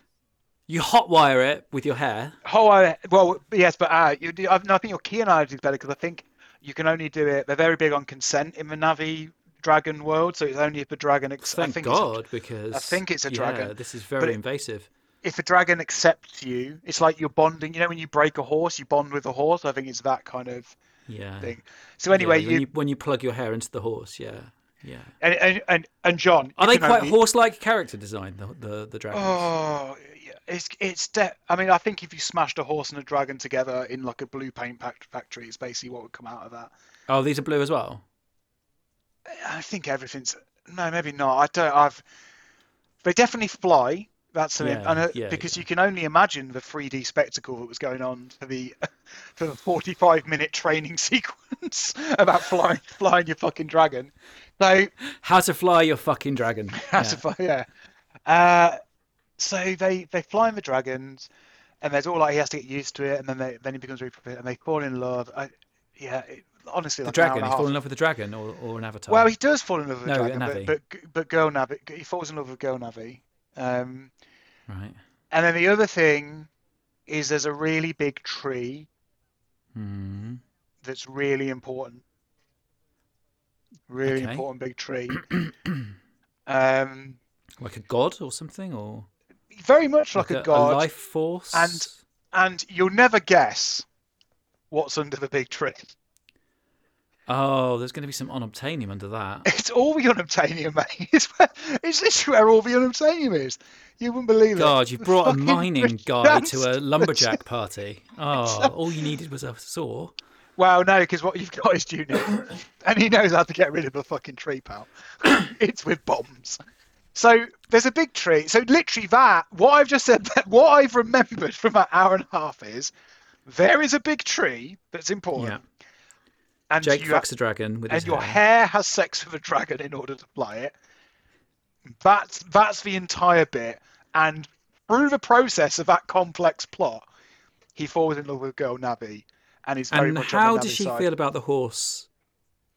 You hotwire it with your hair. I, well, yes, but uh, you do, I, no, I think your key analogy is better because I think you can only do it. They're very big on consent in the Na'vi Dragon world, so it's only if the dragon. Ex- I Thank think it's a- God, because I think it's a yeah, dragon, This is very it- invasive. if a dragon accepts you, it's like you're bonding. You know, when you break a horse, you bond with a horse. I think it's that kind of Yeah. thing. So anyway, Yeah, when you, you when you plug your hair into the horse, yeah, yeah. and, and and and John, Are they quite only- horse-like character design? The the, the dragons. Oh, yeah, it's it's. De- I mean, I think if you smashed a horse and a dragon together in like a blue paint fac- factory, it's basically what would come out of that. Oh, these are blue as well. I think everything's no, maybe not. I don't. I've. They definitely fly. That's an, Yeah, and, uh, yeah, because you can only imagine the 3D spectacle that was going on for the for the 45 minute training sequence about flying flying your fucking dragon. So How to fly your fucking dragon. Yeah. a fu- yeah. Uh, so they they fly in the dragons, and there's all like he has to get used to it, and then they then he becomes very and they fall in love. I, yeah, it, honestly, The like dragon. He a fall in love with the dragon or, or an avatar. Well, he does fall in love with No, dragon, but, but but girl Na'vi, he falls in love with girl Na'vi. Um, right. and then the other thing is there's a really big tree Hmm. that's really important. Really Okay. important big tree. um, Like a god or something, or very much like, a god. a life force. And- and you'll never guess what's under the big tree. oh, there's going to be some unobtainium under that. It's all the unobtainium, mate. It's, where, it's this where all the unobtainium is. You wouldn't believe it. God, you The brought a mining guy to a lumberjack party. Oh, all you needed was a saw. Well, no, because what you've got is Junior, and he knows how to get rid of a fucking tree, pal. it's with bombs. So there's a big tree. So literally that, what I've just said, what I've remembered from that hour and a half is there is a big tree that's important. Yeah. And Jake you fucks a dragon with his and his your hair. hair has sex with a dragon in order to fly it. That's that's the entire bit, and through the process of that complex plot, he falls in love with girl Na'vi, and he's very And much how on the does she side. feel about the horse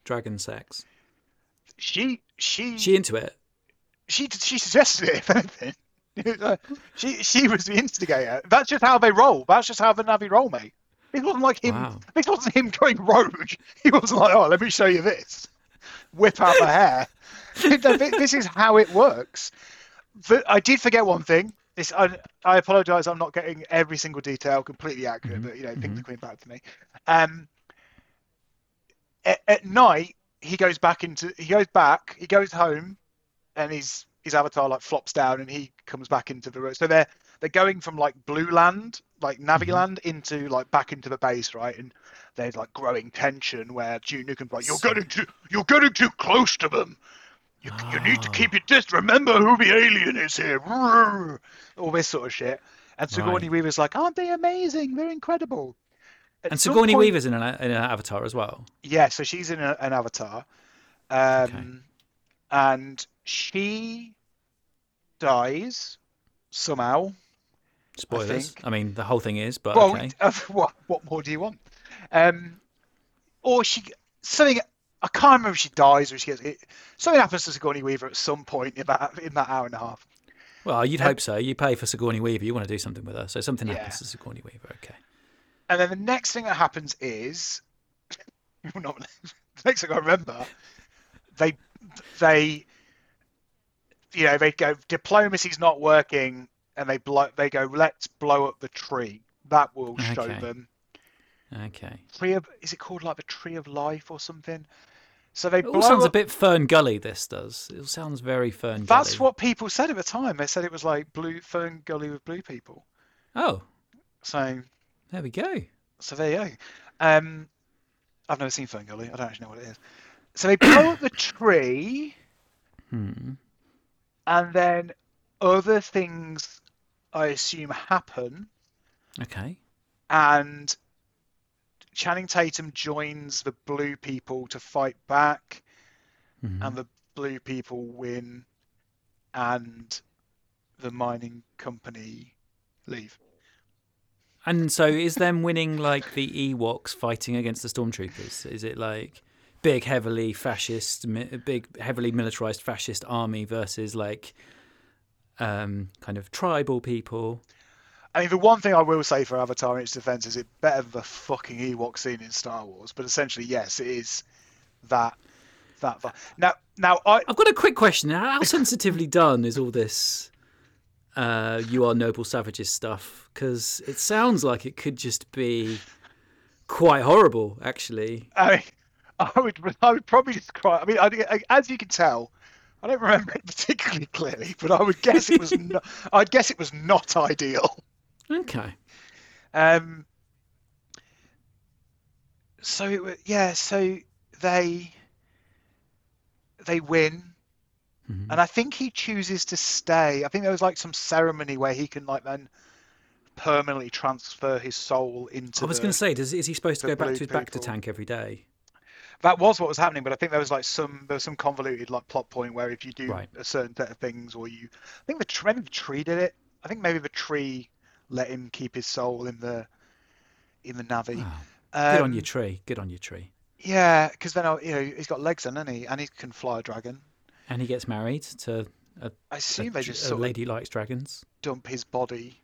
dragon sex? She she She into it? She she suggested it. If anything, she she was the instigator. That's just how they roll. That's just how the Na'vi roll, mate. It wasn't like him. Wow. This wasn't him going rogue. He wasn't like, oh, let me show you this. Whip out the hair. This is how it works. But I did forget one thing. This I, I apologise. I'm not getting every single detail completely accurate, Mhm, but you know things mhm. are coming back to me. Um, at, at night he goes back into he goes back he goes home and his his avatar like flops down and he comes back into the room. So they're they're going from like blue land like Na'vi Mhm. land into like back into the base right? And there's like growing tension where Duke Nukem's like you're So- getting too you're getting too close to them. You, you need to Ah. keep your distance remember who the alien is here. All this sort of shit. And Sigourney Right. Weaver's like aren't they amazing? They're incredible. At And Sigourney point- Weaver's in an, in an avatar as well. yeah, so she's in a, an avatar, um, and she dies somehow. Spoilers. think. I, mean, the whole thing is, but well, okay. uh, what what more do you want? Um, or she something. I can't remember if she dies or she gets it. Something happens to Sigourney Weaver at some point in that in that hour and a half. Well, you'd Um, hope so. You pay for Sigourney Weaver. You want to do something with her. So something Yeah. happens to Sigourney Weaver. Okay. And then the next thing that happens is, not the next thing I remember, they they you know they go diplomacy's not working, and they blow they go let's blow up the tree. That will show Okay. them Okay. tree of is it called like the tree of life or something? So they It all blow sounds a bit Fern Gully. This does. It sounds very Fern Gully. That's what people said at the time. They said it was like blue Fern Gully with blue people. Oh, So there we go. So there you go. Um, I've never seen Fern Gully. I don't actually know what it is. So they blow up the tree, Hmm. And then other things, I assume, happen, Okay. and Channing Tatum joins the blue people to fight back, Mhm. and the blue people win, and the mining company leave. And so, is them winning like the Ewoks fighting against the stormtroopers? Is it like big, heavily fascist, mi- big, heavily militarized fascist army versus like um, kind of tribal people? I mean, the one thing I will say for Avatar in its defense is it better than the fucking Ewok scene in Star Wars. But essentially, yes, it is that that. Now, now I I've got a quick question. How how sensitively done is all this? Uh, you are noble savages stuff because it sounds like it could just be quite horrible, actually. I, mean, I would I would probably describe. I mean, I, I- as you can tell, I don't remember it particularly clearly, but I would guess it was. not, I'd guess it was not ideal. Okay. Um. So it wa- yeah. So they they win. Mhm. And I think he chooses to stay. I think there was like some ceremony where he can like then permanently transfer his soul into. I was going to say, does, is he supposed to go back to his back to tank every day? That was what was happening, but I think there was like some there was some convoluted like plot point where if you do Right. a certain set of things, or you, I think the maybe the tree did it. I think maybe the tree let him keep his soul in the in the Na'vi. Oh, good on Um, your tree. Good on your tree. Yeah, because then you know he's got legs then, hasn't he? And he can fly a dragon. And he gets married to a, I assume a, they just a lady likes dragons. dump his body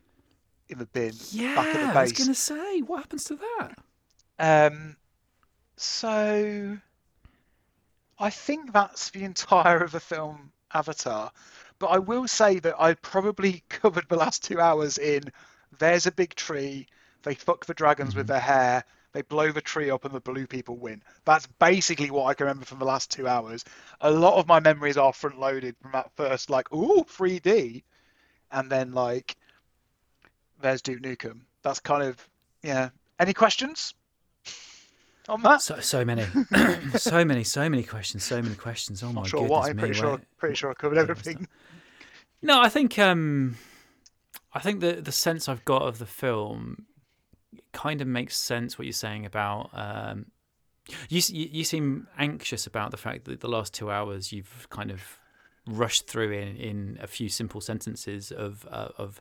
in the bin Yeah, back at the I was going to say, what happens to that? Um, so I think that's the entire of the film Avatar. But I will say that I probably covered the last two hours in there's a big tree, they fuck the dragons with mm-hmm. their hair, they blow the tree up, and the blue people win. That's basically what I can remember from the last two hours. A lot of my memories are front loaded from that first, like, ooh, 3D, and then, like, there's Duke Nukem. That's kind of, yeah. Any questions on that? So so many, so many, so many questions, so many questions. Oh my Not sure goodness why. me! Pretty sure, where- pretty sure I covered everything. No, I think um, I think the the sense I've got of the film kind of makes sense. What you're saying about um, you, you you seem anxious about the fact that the last two hours you've kind of rushed through in in a few simple sentences of uh, of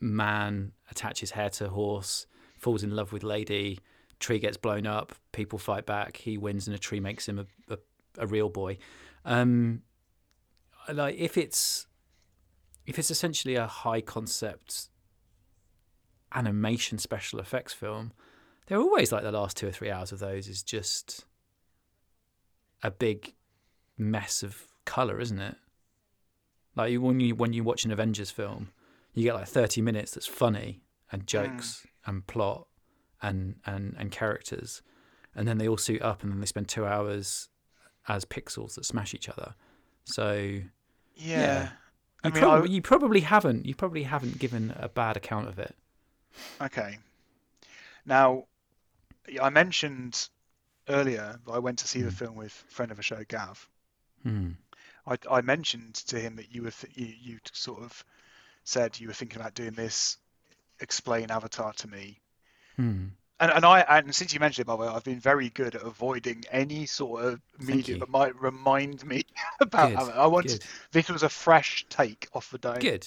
man attaches hair to horse, falls in love with lady, tree gets blown up, people fight back, he wins, and a tree makes him a a, a real boy. Um, like if it's if it's essentially a high concept animation special effects film, they're always like the last two or three hours of those is just a big mess of color, isn't it? Like you- when you when you watch an Avengers film, you get like thirty minutes that's funny and jokes and plot and and and characters, and then they all suit up and then they spend two hours as pixels that smash each other. So Yeah. I you, mean, probably, I- you probably haven't. You probably haven't given a bad account of it. Okay. Now, I mentioned earlier that I went to see the Hmm. film with friend of a show, Gav. Hmm. I, I mentioned to him that you were th- you, you sort of said you were thinking about doing this, explain Avatar to me. Hmm. And, and I and since you mentioned it, by the way, I've been very good at avoiding any sort of media that might remind me about Good. I good. this was a fresh take off the dome. Good.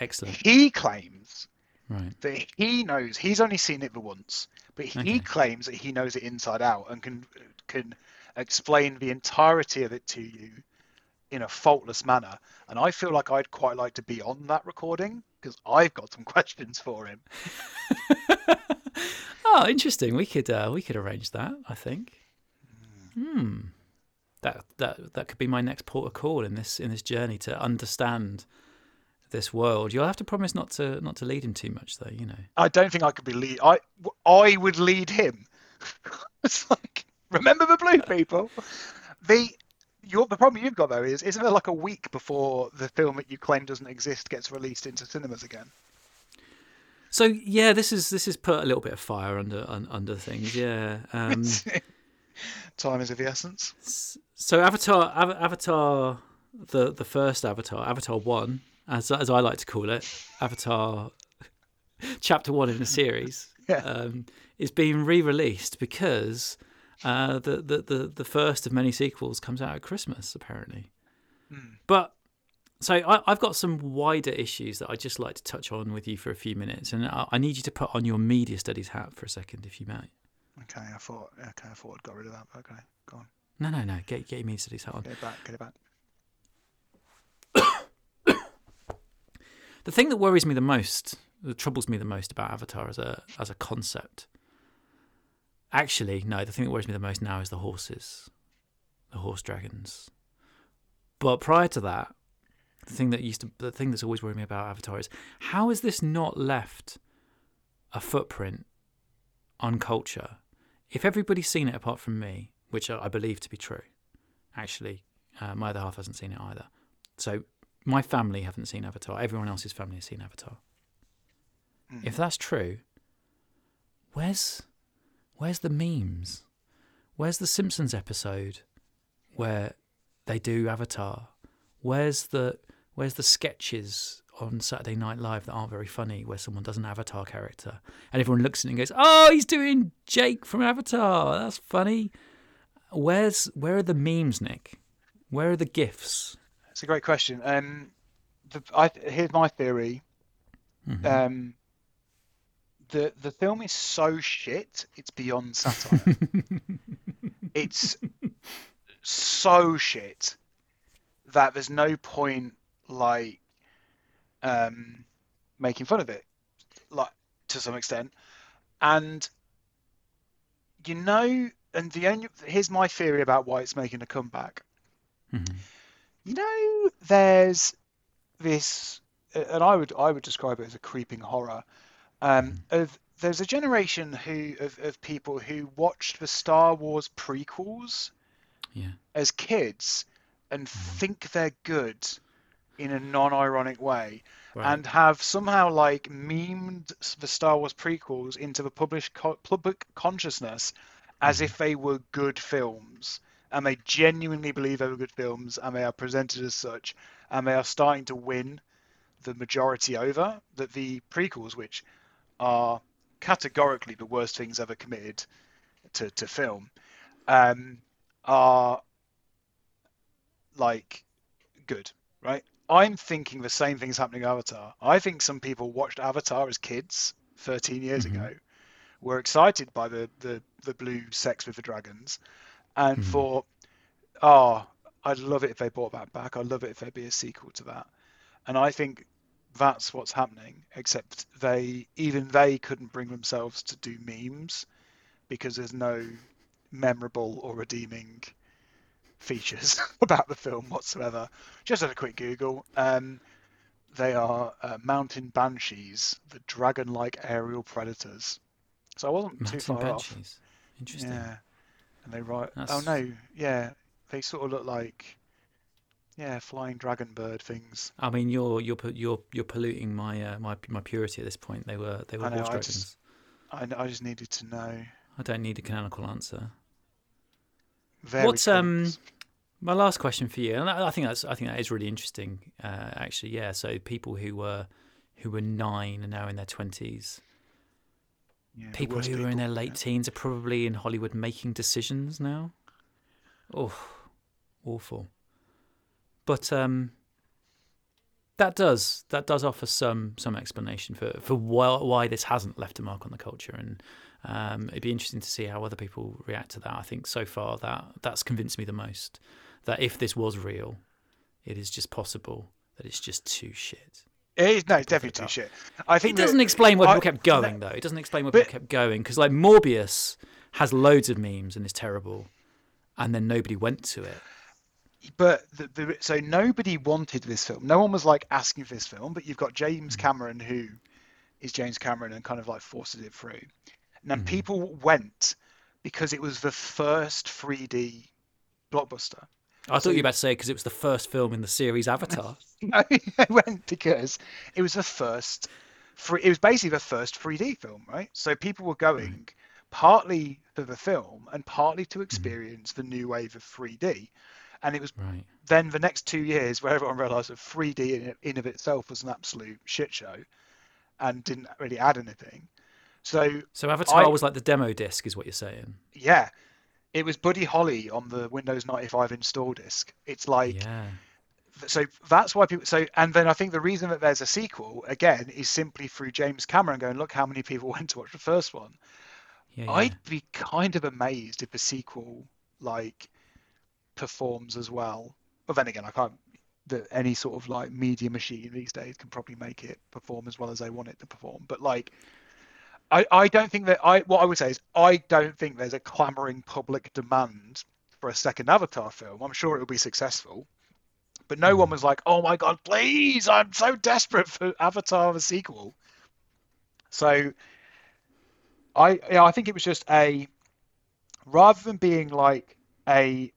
Excellent. He claims Right. that he knows he's only seen it the once, but he Okay. claims that he knows it inside out and can can explain the entirety of it to you in a faultless manner. And I feel like I'd quite like to be on that recording because I've got some questions for him. Oh, interesting. We could uh, we could arrange that. I think. Hmm. That that that could be my next port of call in this in this journey to understand this world. You'll have to promise not to not to lead him too much, though. You know. I don't think I could be lead. I I would lead him. it's like remember the blue people. The your the problem you've got though is isn't there like a week before the film that you claim doesn't exist gets released into cinemas again? So yeah, this is this is put a little bit of fire under un, under things. Yeah. Um, Time is of the essence. so Avatar, Av- Avatar, the the first Avatar, Avatar One, as as I like to call it, Avatar, Chapter One in the series, Yeah. um, is being re-released because uh, the, the the the first of many sequels comes out at Christmas apparently. But so I, I've got some wider issues that I'd just like to touch on with you for a few minutes, and I, I need you to put on your media studies hat for a second, if you may. Okay, I thought okay, I thought I'd got rid of that. But okay, go on. No, no, no. Get get your media studies hat on. Get it back. Get it back. The thing that worries me the most, that troubles me the most about Avatar as a as a concept. Actually, no. The thing that worries me the most now is the horses, the horse dragons. But prior to that, the thing that used to, the thing that's always worried me about Avatar is how is this not left a footprint on culture? If everybody's seen it apart from me, which I believe to be true, actually, uh, my other half hasn't seen it either. So my family haven't seen Avatar. Everyone else's family has seen Avatar. If that's true, where's where's the memes? Where's the Simpsons episode where they do Avatar? Where's the where's the sketches on Saturday Night Live that aren't very funny where someone does an Avatar character and everyone looks at it and goes, "Oh, he's doing Jake from Avatar. That's funny." Where's where are the memes, Nick? Where are the gifs? It's a great question. Um, the, I, here's my theory. Um, the the film is so shit, it's beyond satire. it's so shit that there's no point like um, making fun of it, like to some extent. And you know, and the only here's my theory about why it's making a comeback. You know, there's this, and I would I would describe it as a creeping horror. Um, of there's a generation who of, of people who watched the Star Wars prequels Yeah. as kids and think they're good in a non-ironic way Right. and have somehow like memed the Star Wars prequels into the published co- public consciousness as if they were good films and they genuinely believe they were good films and they are presented as such and they are starting to win the majority over that the prequels which are categorically the worst things ever committed to, to film um, are like good, right? I'm thinking the same thing's happening with Avatar. I think some people watched Avatar as kids 13 years mm-hmm. ago, were excited by the, the, the blue sex with the dragons, and mm-hmm. thought, oh, I'd love it if they brought that back. I'd love it if there'd be a sequel to that. And I think that's what's happening, except they, even they couldn't bring themselves to do memes because there's no memorable or redeeming features about the film whatsoever. Just had a quick Google. Um, they are uh, mountain banshees, the dragon-like aerial predators. So I wasn't too Mountain far off. Banshees. Interesting. Yeah, and they write. Oh no, yeah, they sort of look like, yeah, flying dragon bird things. I mean, you're you're you're you're polluting my uh, my my purity at this point. They were they were I know, horse I dragons. just- I, I just needed to know. I don't need a canonical answer. Very What's um my last question for you? And I, think that's I think that is really interesting. Uh, actually, yeah. So people who were who were nine are now in their twenties. Yeah, People who are in their late yeah. teens are probably in Hollywood making decisions now. Oh, awful. But um, that does that does offer some some explanation for for why, why this hasn't left a mark on the culture, and um, it'd be interesting to see how other people react to that. I think so far that that's convinced me the most that if this was real, it is just possible that it's just too shit. It is, no, it's definitely too up. shit. I think It doesn't explain why I- people kept going though. It doesn't explain why But- people kept going because like Morbius has loads of memes and is terrible, and then nobody went to it. but the, the, so nobody wanted this film. No one was like asking for this film, but you've got James Cameron who is James Cameron and kind of like forces it through. And then hmm. people went because it was the first 3D blockbuster. I thought you were about to say because it was the first film in the series Avatar. No, I went because it was the first. Free, it was basically the first 3D film, right? So people were going partly for the film and partly to hmm. experience the new wave of 3D. And it was right. then the next two years where everyone realised that 3D in, in of itself was an absolute shit show and didn't really add anything. So So Avatar I- was like the demo disc, is what you're saying? yeah, it was Buddy Holly on the Windows 95 install disk. It's like yeah. so that's why people so and then I think the reason that there's a sequel again is simply through James Cameron going look how many people went to watch the first one. Yeah, yeah. I'd be kind of amazed if a sequel like performs as well. But then again, I can't. That any sort of like media machine these days can probably make it perform as well as they want it to perform. But like, I I don't think that I what I would say is I don't think there's a clamoring public demand for a second Avatar film. I'm sure it will be successful. But no one hmm. was like, "Oh my god, please! I'm so desperate for Avatar the sequel." So I yeah, I think it was just a rather than being like a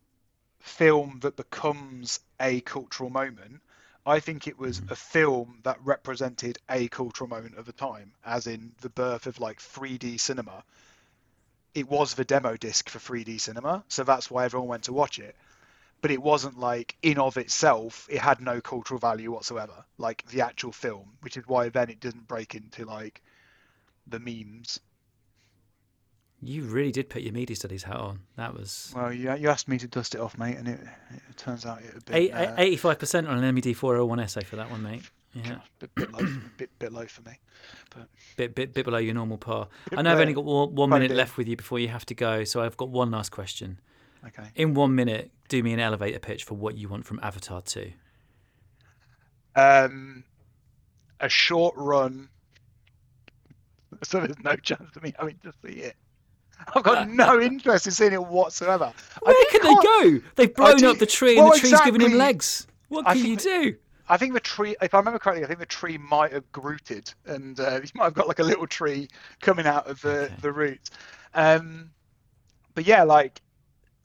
film that becomes a cultural moment, I think it was mm-hmm. a film that represented a cultural moment of the time, as in the birth of like 3D cinema. It was the demo disc for 3D cinema, so that's why everyone went to watch it. But it wasn't like in of itself, it had no cultural value whatsoever, like the actual film, which is why then it didn't break into like the memes. You really did put your media studies hat on. That was Well, you, you asked me to dust it off, mate, and it, it turns out it would bit, eight- uh, eighty-five percent on an MED four hundred one essay for that one, mate. Yeah, bit, bit low, bit, bit low for me. bit bit bit below your normal par. I know I've only got one, one minute left with you before you have to go, so I've got one last question. Okay. In one minute, do me an elevator pitch for what you want from Avatar two. Um, a short run, so there's no chance of me having to see it. I've got no interest in seeing it whatsoever. Where can they go? They've blown do- up the tree, and well, the tree's giving him legs. What can you do? I think the tree, if I remember correctly, I think the tree might have grooted, and uh, you might have got like a little tree coming out of the Okay. the roots. Um, but yeah, like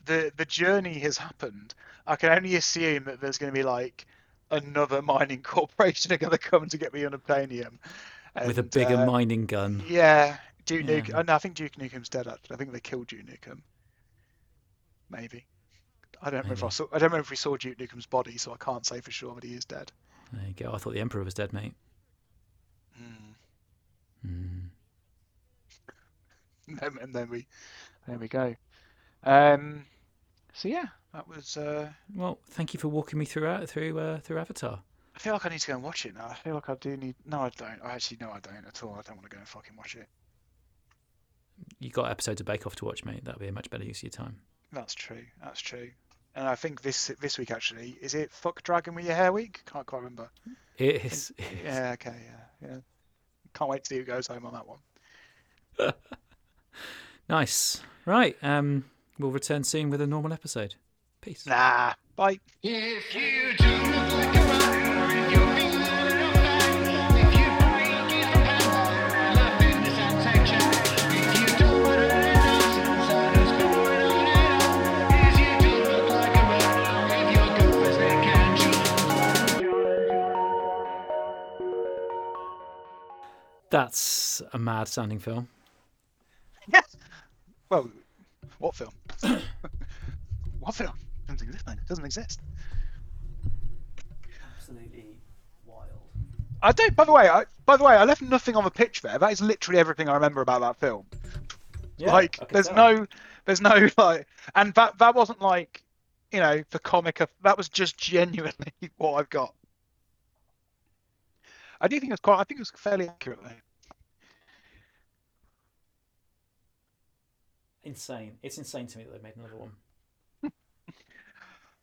the the journey has happened. I can only assume that there's going to be like another mining corporation are going to come to get me unobtainium With a bigger uh, mining gun. Yeah, Duke Yeah. Nukem. Oh, no, I think Duke Nukem's dead. Actually, I think they killed Duke Nukem. Maybe. I don't remember if I saw. I don't remember if we saw Duke Nukem's body, so I can't say for sure that he is dead. There you go. I thought the Emperor was dead, mate. Hmm. Mm. and then, and then we there we go um so yeah that was uh Well, thank you for walking me through uh, through uh, through Avatar. i feel like i need to go and watch it now i feel like i do need no i don't i actually no i don't at all i don't want to go and fucking watch it You got episodes of Bake Off to watch, mate. That'd be a much better use of your time. that's true that's true and i think this this week actually is it fuck dragon with your hair week can't quite remember It is. yeah okay yeah yeah can't wait to see who goes home on that one Nice. Right. Um, we'll return soon with a normal episode. Peace. nah bye That's a mad sounding film. yes well what film what film doesn't exist mate. doesn't exist Absolutely wild. I don't. By the way, I, by the way, I left nothing on the pitch there. That is literally everything I remember about that film. Yeah, like, there's no, there's no like, and that that wasn't like, you know, for comic. eff- That was just genuinely what I've got. I do think it's quite. I think it was fairly accurate. Though. Insane. It's insane to me that they've made another one.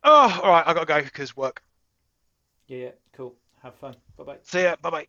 Oh, all right. I gotta go because work. Yeah, yeah, cool. Have fun. Bye bye. See ya. Bye bye.